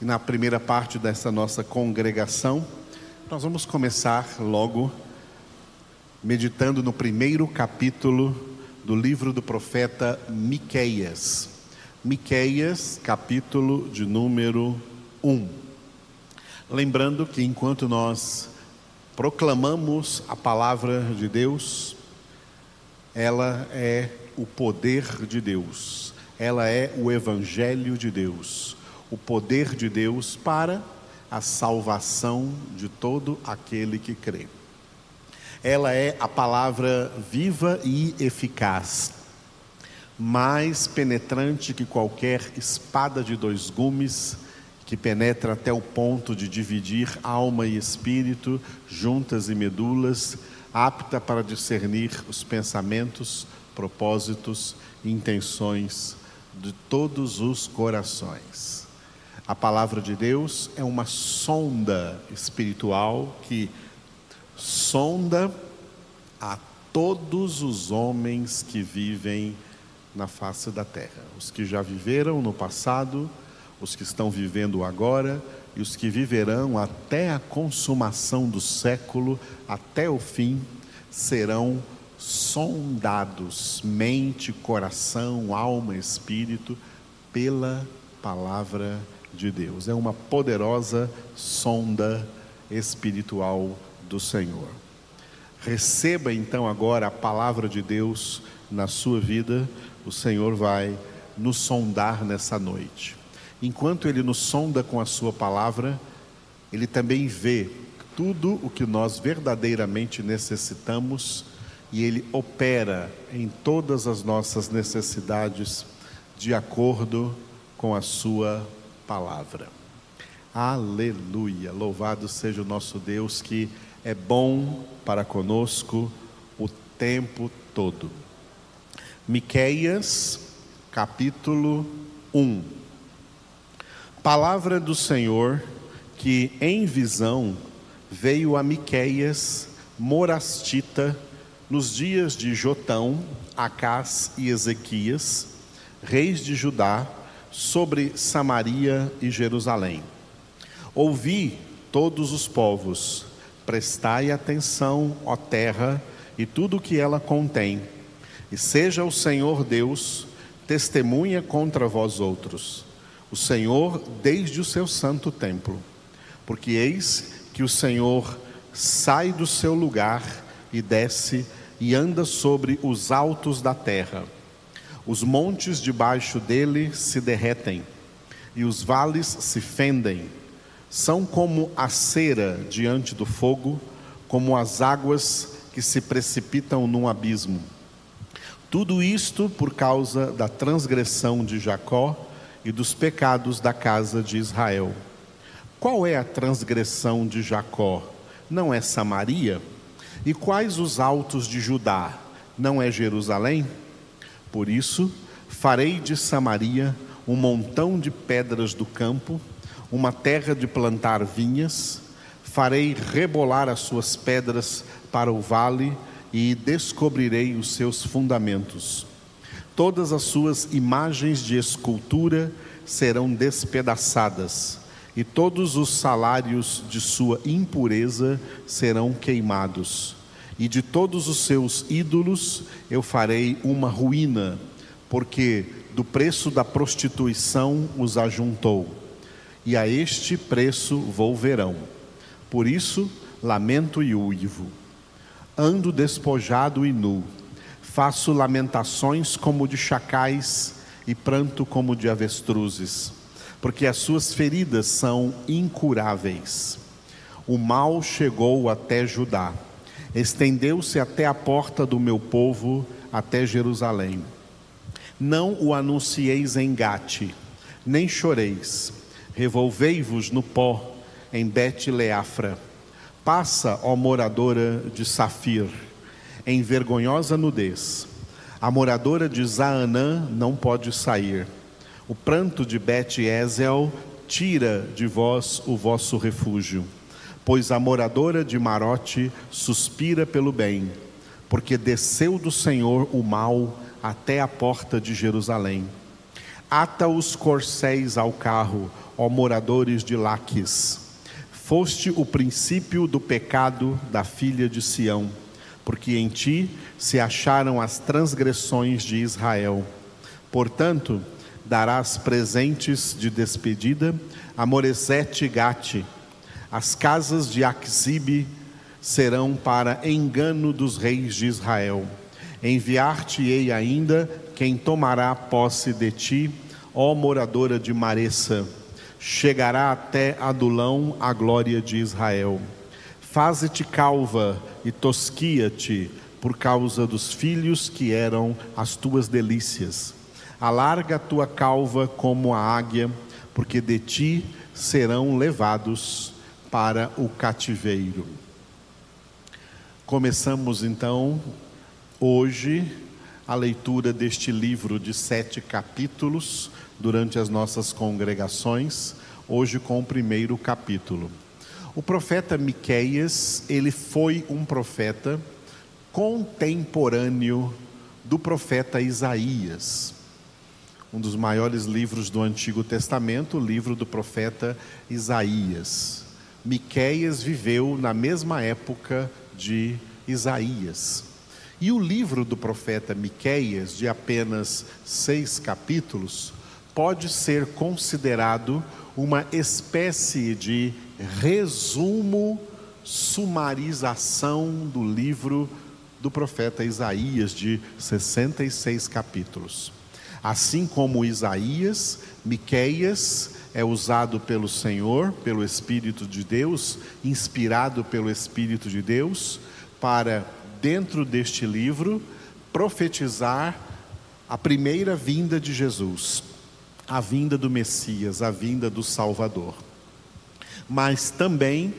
E na primeira parte dessa nossa congregação, nós vamos começar logo meditando no primeiro capítulo do livro do profeta Miqueias. Miqueias, capítulo de número 1. Lembrando que enquanto nós proclamamos a palavra de Deus, ela é o poder de Deus, ela é o evangelho de Deus, o poder de Deus para a salvação de todo aquele que crê. Ela é a palavra viva e eficaz, mais penetrante que qualquer espada de dois gumes, que penetra até o ponto de dividir alma e espírito, juntas e medulas, apta para discernir os pensamentos, propósitos e intenções de todos os corações. A palavra de Deus é uma sonda espiritual que sonda a todos os homens que vivem na face da terra, os que já viveram no passado, os que estão vivendo agora e os que viverão até a consumação do século, até o fim, serão sondados, mente, coração, alma, espírito, pela palavra de Deus. É uma poderosa sonda espiritual do Senhor. Receba então agora a palavra de Deus na sua vida, o Senhor vai nos sondar nessa noite enquanto Ele nos sonda com a Sua palavra, Ele também vê tudo o que nós verdadeiramente necessitamos e Ele opera em todas as nossas necessidades de acordo com a Sua palavra. Aleluia! Louvado seja o nosso Deus que é bom para conosco o tempo todo. Miqueias, capítulo 1. Palavra do Senhor que em visão veio a Miqueias, Morastita, nos dias de Jotão, Acás e Ezequias, reis de Judá, sobre Samaria e Jerusalém. Ouvi todos os povos, prestai atenção, ó terra, e tudo o que ela contém, e seja o Senhor Deus testemunha contra vós outros o Senhor desde o seu santo templo. Porque eis que o Senhor sai do seu lugar e desce e anda sobre os altos da terra. Os montes debaixo dele se derretem e os vales se fendem. São como a cera diante do fogo, como as águas que se precipitam num abismo. Tudo isto por causa da transgressão de Jacó e dos pecados da casa de Israel. Qual é a transgressão de Jacó? Não é Samaria? E quais os altos de Judá? Não é Jerusalém? Por isso, farei de Samaria um montão de pedras do campo, uma terra de plantar vinhas, farei rebolar as suas pedras para o vale e descobrirei os seus fundamentos todas as suas imagens de escultura serão despedaçadas, e todos os salários de sua impureza serão queimados. E de todos os seus ídolos eu farei uma ruína, porque do preço da prostituição os ajuntou, e a este preço volverão. Por isso, lamento e uivo. Ando despojado e nu Faço lamentações como de chacais e pranto como de avestruzes, porque as suas feridas são incuráveis. O mal chegou até Judá, estendeu-se até a porta do meu povo, até Jerusalém. Não o anuncieis em Gate, nem choreis, revolvei-vos no pó, em Bet-Leafra. Passa, ó moradora de Safir, em vergonhosa nudez. A moradora de Zaanã não pode sair. O pranto de Bet-Ezel tira de vós o vosso refúgio. Pois a moradora de Marote suspira pelo bem, porque desceu do Senhor o mal até a porta de Jerusalém. Ata os corcéis ao carro, ó moradores de Laques. Foste o princípio do pecado da filha de Sião, porque em ti se acharam as transgressões de Israel. Portanto, darás presentes de despedida a Moresete Gate. As casas de Axibe serão para engano dos reis de Israel. Enviar-te-ei ainda quem tomará posse de ti, ó moradora de Maressa. Chegará até Adulão a glória de Israel. Faze-te calva e tosquia-te por causa dos filhos que eram as tuas delícias. Alarga a tua calva como a águia, porque de ti serão levados para o cativeiro. Começamos então hoje a leitura deste livro de sete capítulos durante as nossas congregações, hoje com o primeiro capítulo. O profeta Miqueias, ele foi um profeta contemporâneo do profeta Isaías. Um dos maiores livros do Antigo Testamento, o livro do profeta Isaías. Miqueias viveu na mesma época de Isaías. E o livro do profeta Miqueias, de apenas seis capítulos, pode ser considerado uma espécie de resumo, sumarização do livro do profeta Isaías, de 66 capítulos. Assim como Isaías, Miqueias é usado pelo Senhor, pelo Espírito de Deus, inspirado pelo Espírito de Deus, para, dentro deste livro, profetizar a primeira vinda de Jesus, a vinda do Messias, a vinda do Salvador. Mas também,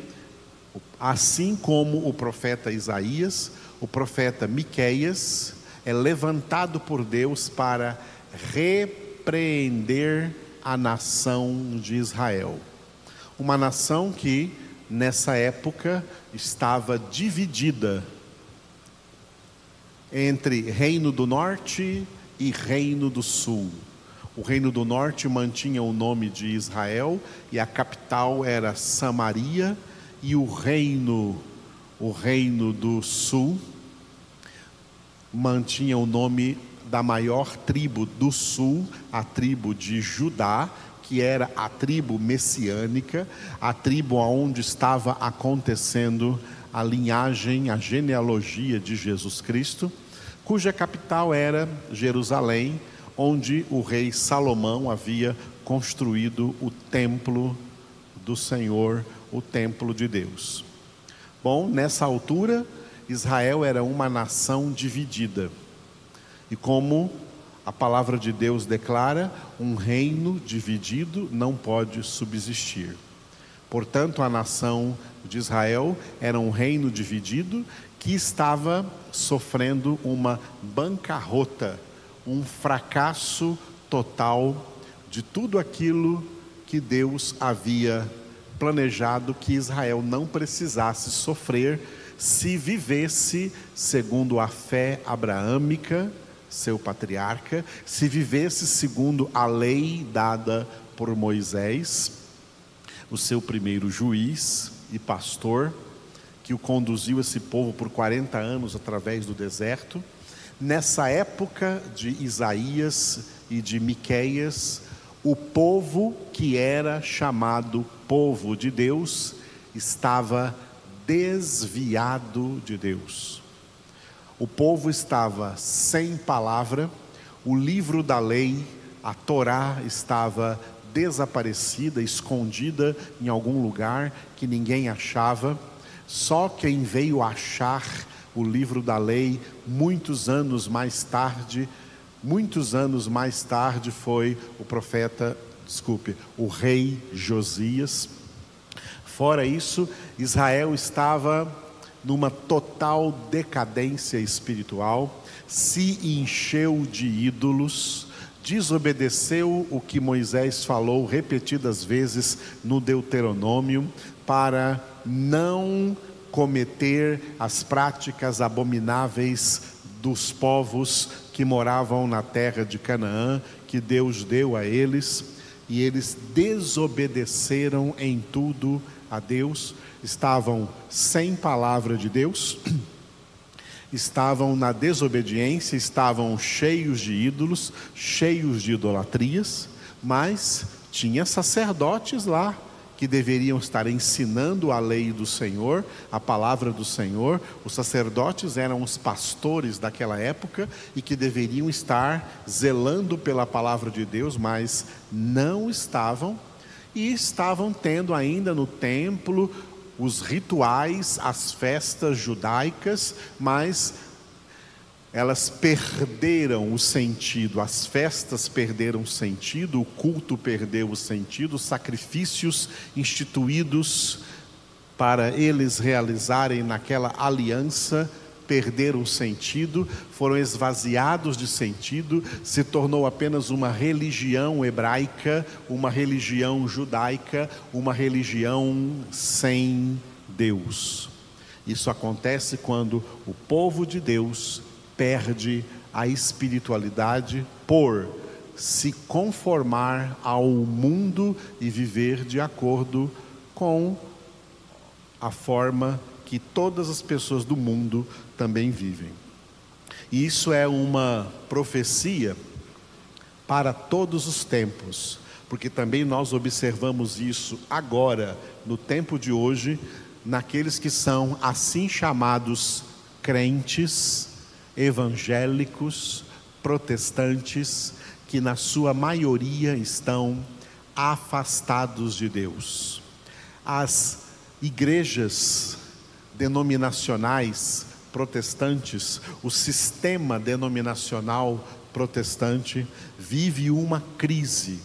assim como o profeta Isaías, o profeta Miqueias é levantado por Deus para repreender a nação de Israel. Uma nação que, nessa época, estava dividida entre Reino do Norte e Reino do Sul. O Reino do Norte mantinha o nome de Israel e a capital era Samaria, e o reino, o Reino do Sul, mantinha o nome da maior tribo do sul, a tribo de Judá, que era a tribo messiânica, a tribo onde estava acontecendo a linhagem, a genealogia de Jesus Cristo, cuja capital era Jerusalém, onde o rei Salomão havia construído o templo do Senhor, o templo de Deus. Bom, nessa altura, Israel era uma nação dividida. E como a palavra de Deus declara, um reino dividido não pode subsistir. Portanto, a nação de Israel era um reino dividido que estava sofrendo uma bancarrota, um fracasso total de tudo aquilo que Deus havia planejado que Israel não precisasse sofrer se vivesse segundo a fé abraâmica seu patriarca, se vivesse segundo a lei dada por Moisés, o seu primeiro juiz e pastor, que o conduziu esse povo por 40 anos através do deserto. Nessa época de Isaías e de Miqueias, o povo que era chamado povo de Deus estava desviado de Deus. O povo estava sem palavra, o livro da lei, a Torá, estava desaparecida, escondida em algum lugar que ninguém achava. Só quem veio achar o livro da lei muitos anos mais tarde, muitos anos mais tarde foi o profeta, desculpe, o rei Josias. Fora isso, Israel estava numa total decadência espiritual, se encheu de ídolos, desobedeceu o que Moisés falou repetidas vezes no Deuteronômio para não cometer as práticas abomináveis dos povos que moravam na terra de Canaã, que Deus deu a eles, e eles desobedeceram em tudo a Deus, estavam sem palavra de Deus, estavam na desobediência, estavam cheios de ídolos, cheios de idolatrias, mas tinha sacerdotes lá que deveriam estar ensinando a lei do Senhor, a palavra do Senhor. Os sacerdotes eram os pastores daquela época e que deveriam estar zelando pela palavra de Deus, mas não estavam e estavam tendo ainda no templo os rituais, as festas judaicas, mas elas perderam o sentido, as festas perderam o sentido, o culto perdeu o sentido, os sacrifícios instituídos para eles realizarem naquela aliança perderam sentido, foram esvaziados de sentido, se tornou apenas uma religião hebraica, uma religião judaica, uma religião sem Deus. Isso acontece quando o povo de Deus perde a espiritualidade por se conformar ao mundo e viver de acordo com a forma que todas as pessoas do mundo também vivem. E isso é uma profecia para todos os tempos, porque também nós observamos isso agora, no tempo de hoje, naqueles que são assim chamados crentes evangélicos, protestantes, que na sua maioria estão afastados de Deus. As igrejas denominacionais protestantes, o sistema denominacional protestante vive uma crise,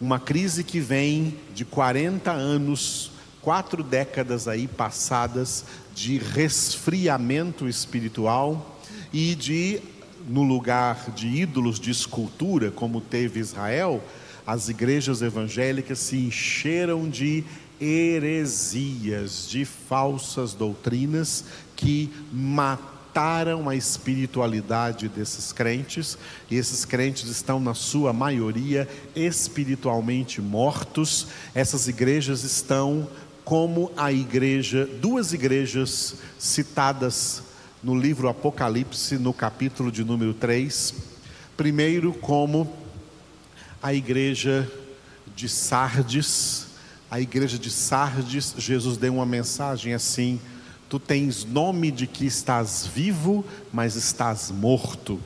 uma crise que vem de 40 anos, quatro décadas aí passadas de resfriamento espiritual e de, no lugar de ídolos de escultura, como teve Israel, as igrejas evangélicas se encheram de heresias, de falsas doutrinas que mataram a espiritualidade desses crentes, e esses crentes estão, na sua maioria, espiritualmente mortos. Essas igrejas estão como a igreja, duas igrejas citadas no livro Apocalipse, no capítulo de número 3. Primeiro, como a igreja de Sardes, a igreja de Sardes, Jesus deu uma mensagem assim: Tu tens nome de que estás vivo, mas estás morto.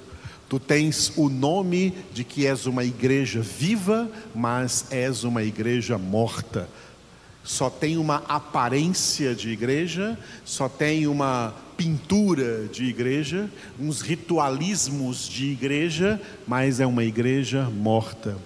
Tu tens o nome de que és uma igreja viva, mas és uma igreja morta só tem uma aparência de igreja, só tem uma pintura de igreja, uns ritualismos de igreja, mas é uma igreja morta.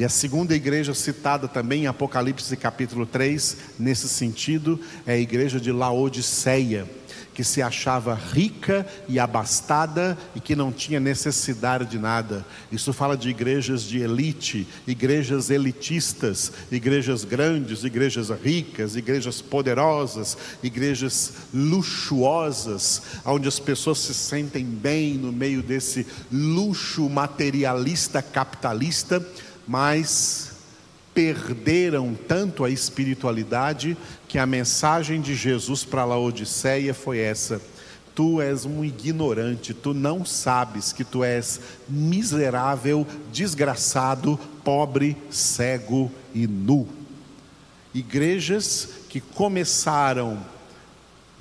E a segunda igreja citada também em Apocalipse capítulo 3, nesse sentido, é a igreja de Laodiceia que se achava rica e abastada e que não tinha necessidade de nada. Isso fala de igrejas de elite, igrejas elitistas, igrejas grandes, igrejas ricas, igrejas poderosas, igrejas luxuosas, onde as pessoas se sentem bem no meio desse luxo materialista capitalista, mas perderam tanto a espiritualidade que a mensagem de Jesus para Laodiceia foi essa: Tu és um ignorante, tu não sabes que tu és miserável, desgraçado, pobre, cego e nu. Igrejas que começaram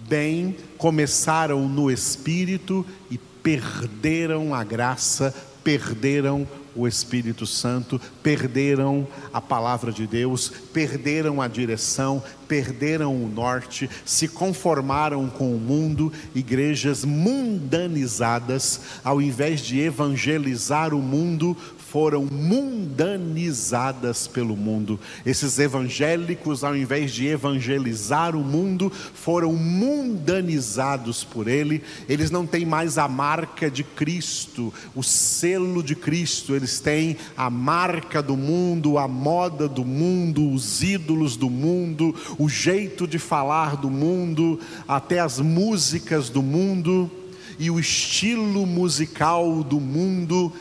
bem, começaram no espírito e perderam a graça, perderam o Espírito Santo, perderam a palavra de Deus, perderam a direção, perderam o norte, se conformaram com o mundo, igrejas mundanizadas, ao invés de evangelizar o mundo, foram mundanizadas pelo mundo. Esses evangélicos, ao invés de evangelizar o mundo, foram mundanizados por ele. Eles não têm mais a marca de Cristo, o selo de Cristo, eles têm a marca do mundo, a moda do mundo, os ídolos do mundo, o jeito de falar do mundo, até as músicas do mundo e o estilo musical do mundo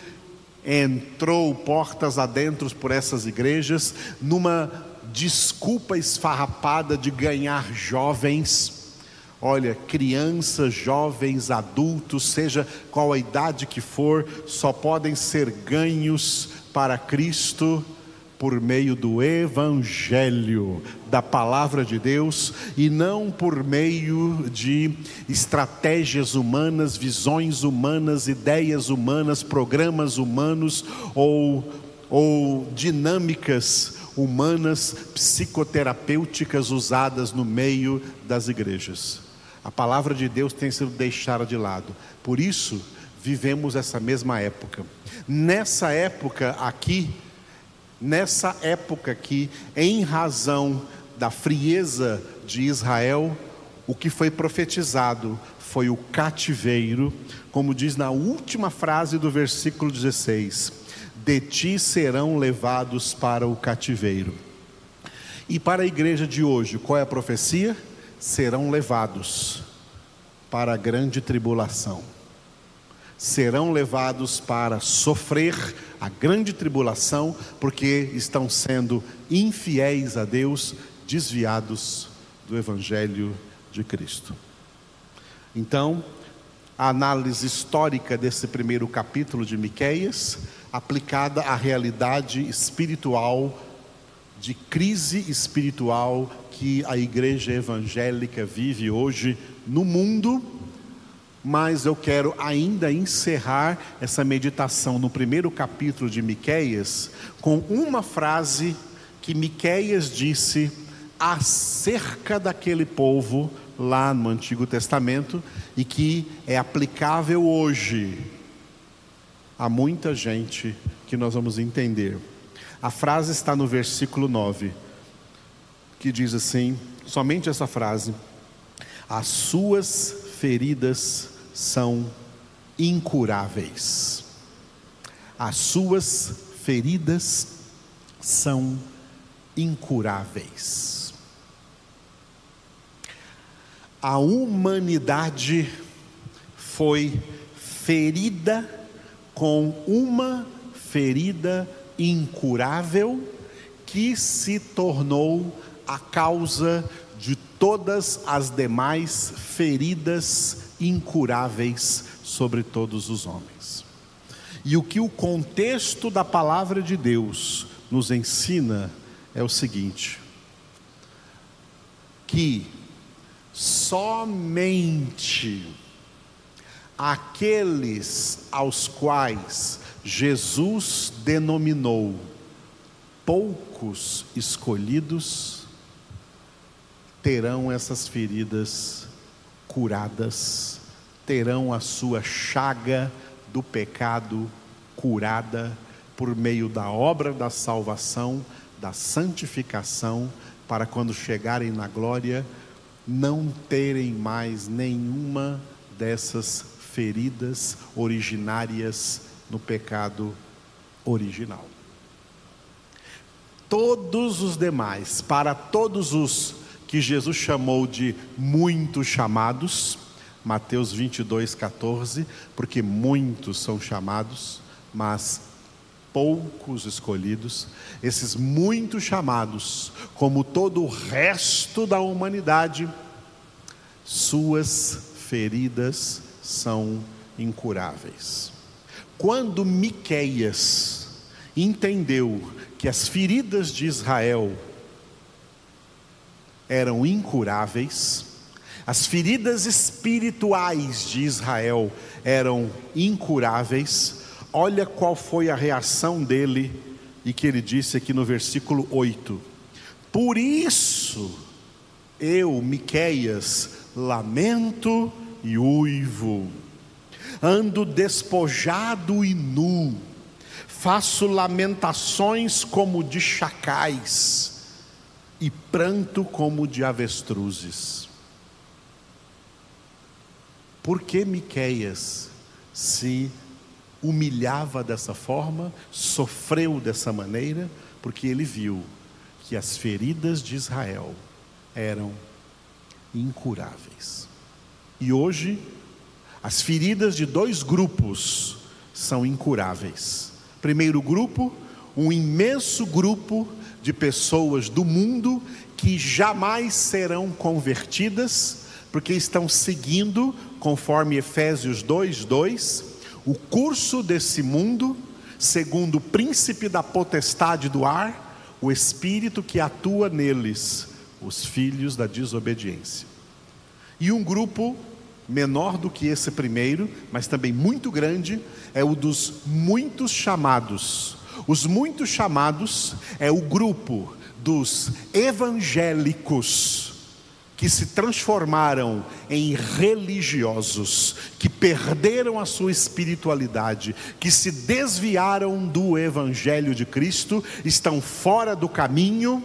entrou portas adentro por essas igrejas, numa desculpa esfarrapada de ganhar jovens. Olha, crianças, jovens, adultos, seja qual a idade que for, só podem ser ganhos para Cristo por meio do Evangelho, da palavra de Deus, e não por meio de estratégias humanas, visões humanas, ideias humanas, programas humanos ou, ou dinâmicas humanas psicoterapêuticas usadas no meio das igrejas. A palavra de Deus tem sido deixada de lado. Por isso, vivemos essa mesma época. Nessa época aqui, nessa época aqui, em razão da frieza de Israel, o que foi profetizado foi o cativeiro, como diz na última frase do versículo 16: De ti serão levados para o cativeiro. E para a igreja de hoje, qual é a profecia? Serão levados para a grande tribulação serão levados para sofrer a grande tribulação, porque estão sendo infiéis a Deus, desviados do Evangelho de Cristo. Então, a análise histórica desse primeiro capítulo de Miqueias, aplicada à realidade espiritual de crise espiritual que a igreja evangélica vive hoje no mundo mas eu quero ainda encerrar essa meditação no primeiro capítulo de Miqueias com uma frase que Miqueias disse acerca daquele povo lá no Antigo Testamento e que é aplicável hoje a muita gente que nós vamos entender. A frase está no versículo 9, que diz assim: somente essa frase, as suas feridas são incuráveis. As suas feridas são incuráveis. A humanidade foi ferida com uma ferida incurável que se tornou a causa todas as demais feridas incuráveis sobre todos os homens. E o que o contexto da palavra de Deus nos ensina é o seguinte: que somente aqueles aos quais Jesus denominou poucos escolhidos terão essas feridas curadas, terão a sua chaga do pecado curada por meio da obra da salvação, da santificação, para quando chegarem na glória, não terem mais nenhuma dessas feridas originárias no pecado original. Todos os demais, para todos os que Jesus chamou de muitos chamados, Mateus 22, 14, porque muitos são chamados, mas poucos escolhidos, esses muitos chamados, como todo o resto da humanidade, suas feridas são incuráveis. Quando Miqueias entendeu que as feridas de Israel eram incuráveis, as feridas espirituais de Israel eram incuráveis. Olha qual foi a reação dele e que ele disse aqui no versículo 8: Por isso eu, Miqueias, lamento e uivo, ando despojado e nu, faço lamentações como de chacais e pranto como de avestruzes. Por que Miqueias se humilhava dessa forma, sofreu dessa maneira? Porque ele viu que as feridas de Israel eram incuráveis. E hoje, as feridas de dois grupos são incuráveis. Primeiro grupo, um imenso grupo de pessoas do mundo que jamais serão convertidas, porque estão seguindo, conforme Efésios 2, 2, o curso desse mundo, segundo o príncipe da potestade do ar, o espírito que atua neles, os filhos da desobediência. E um grupo menor do que esse primeiro, mas também muito grande, é o dos muitos chamados. Os muitos chamados é o grupo dos evangélicos que se transformaram em religiosos, que perderam a sua espiritualidade, que se desviaram do evangelho de Cristo, estão fora do caminho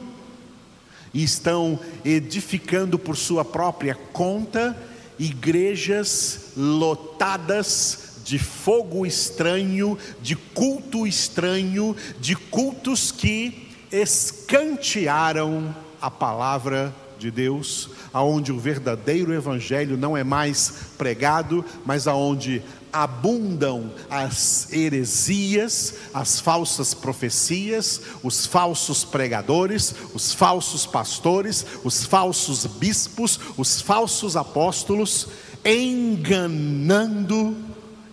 e estão edificando por sua própria conta igrejas lotadas de fogo estranho, de culto estranho, de cultos que escantearam a palavra de Deus, aonde o verdadeiro evangelho não é mais pregado, mas aonde abundam as heresias, as falsas profecias, os falsos pregadores, os falsos pastores, os falsos bispos, os falsos apóstolos, enganando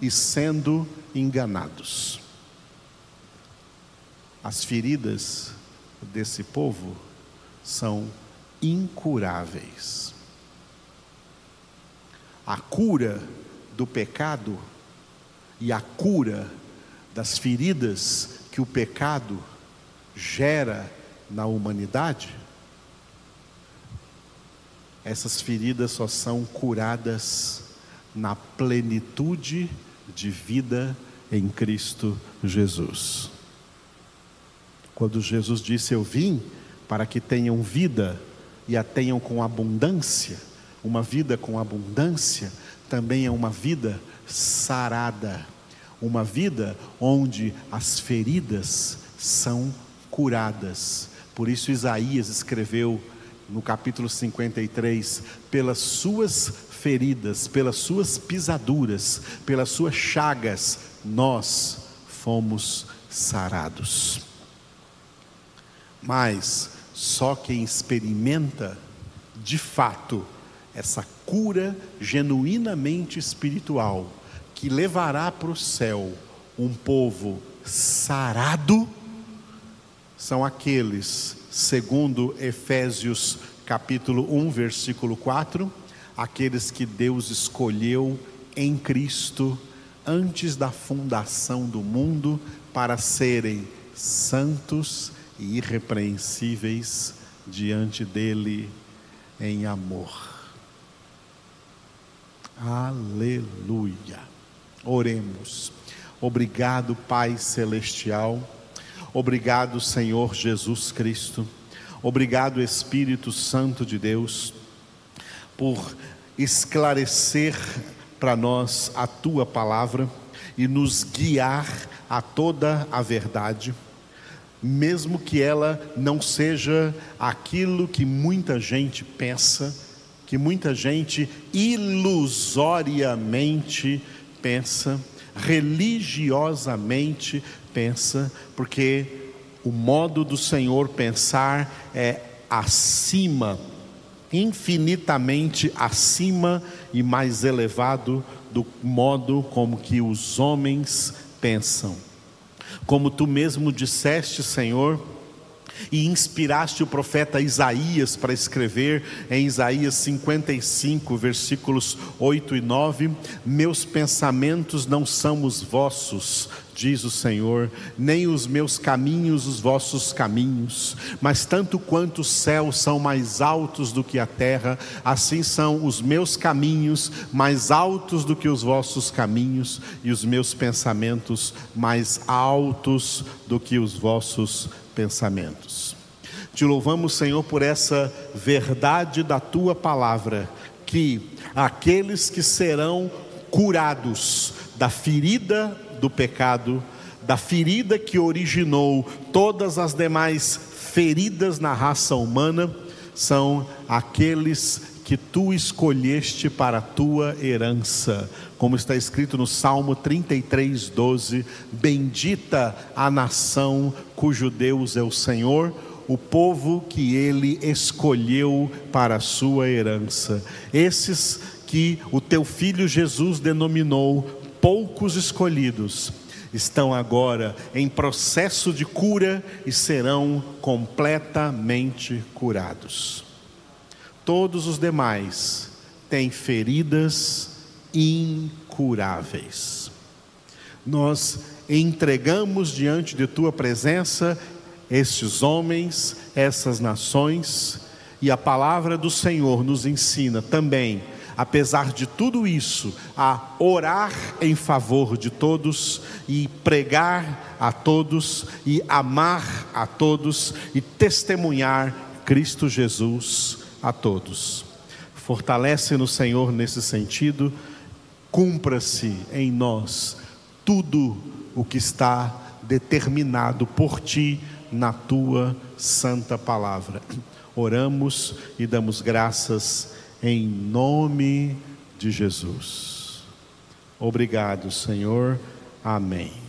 e sendo enganados. As feridas desse povo são incuráveis. A cura do pecado e a cura das feridas que o pecado gera na humanidade, essas feridas só são curadas na plenitude de vida em Cristo Jesus. Quando Jesus disse: Eu vim para que tenham vida e a tenham com abundância, uma vida com abundância também é uma vida sarada, uma vida onde as feridas são curadas. Por isso Isaías escreveu no capítulo 53: pelas suas feridas, pelas suas pisaduras, pelas suas chagas, nós fomos sarados. Mas só quem experimenta de fato essa cura genuinamente espiritual que levará para o céu um povo sarado são aqueles, segundo Efésios capítulo 1, versículo 4, aqueles que Deus escolheu em Cristo antes da fundação do mundo para serem santos e irrepreensíveis diante dele em amor. Aleluia. Oremos. Obrigado, Pai Celestial. Obrigado, Senhor Jesus Cristo. Obrigado, Espírito Santo de Deus, por esclarecer para nós a tua palavra e nos guiar a toda a verdade mesmo que ela não seja aquilo que muita gente pensa, que muita gente ilusoriamente pensa, religiosamente pensa, porque o modo do Senhor pensar é acima, infinitamente acima e mais elevado do modo como que os homens pensam. Como tu mesmo disseste, Senhor, e inspiraste o profeta Isaías para escrever em Isaías 55, versículos 8 e 9: Meus pensamentos não são os vossos, diz o Senhor, nem os meus caminhos os vossos caminhos, mas tanto quanto os céus são mais altos do que a terra, assim são os meus caminhos mais altos do que os vossos caminhos, e os meus pensamentos mais altos do que os vossos pensamentos. Te louvamos, Senhor, por essa verdade da tua palavra, que aqueles que serão curados da ferida do pecado, da ferida que originou todas as demais feridas na raça humana, são aqueles que tu escolheste para a tua herança, como está escrito no Salmo 33, 12: Bendita a nação cujo Deus é o Senhor, o povo que ele escolheu para a sua herança. Esses que o teu filho Jesus denominou poucos escolhidos, estão agora em processo de cura e serão completamente curados. Todos os demais têm feridas incuráveis. Nós entregamos diante de tua presença estes homens, essas nações, e a palavra do Senhor nos ensina também, apesar de tudo isso, a orar em favor de todos e pregar a todos e amar a todos e testemunhar Cristo Jesus a todos. Fortalece no Senhor nesse sentido, cumpra-se em nós tudo o que está determinado por ti na tua santa palavra. Oramos e damos graças em nome de Jesus. Obrigado, Senhor. Amém.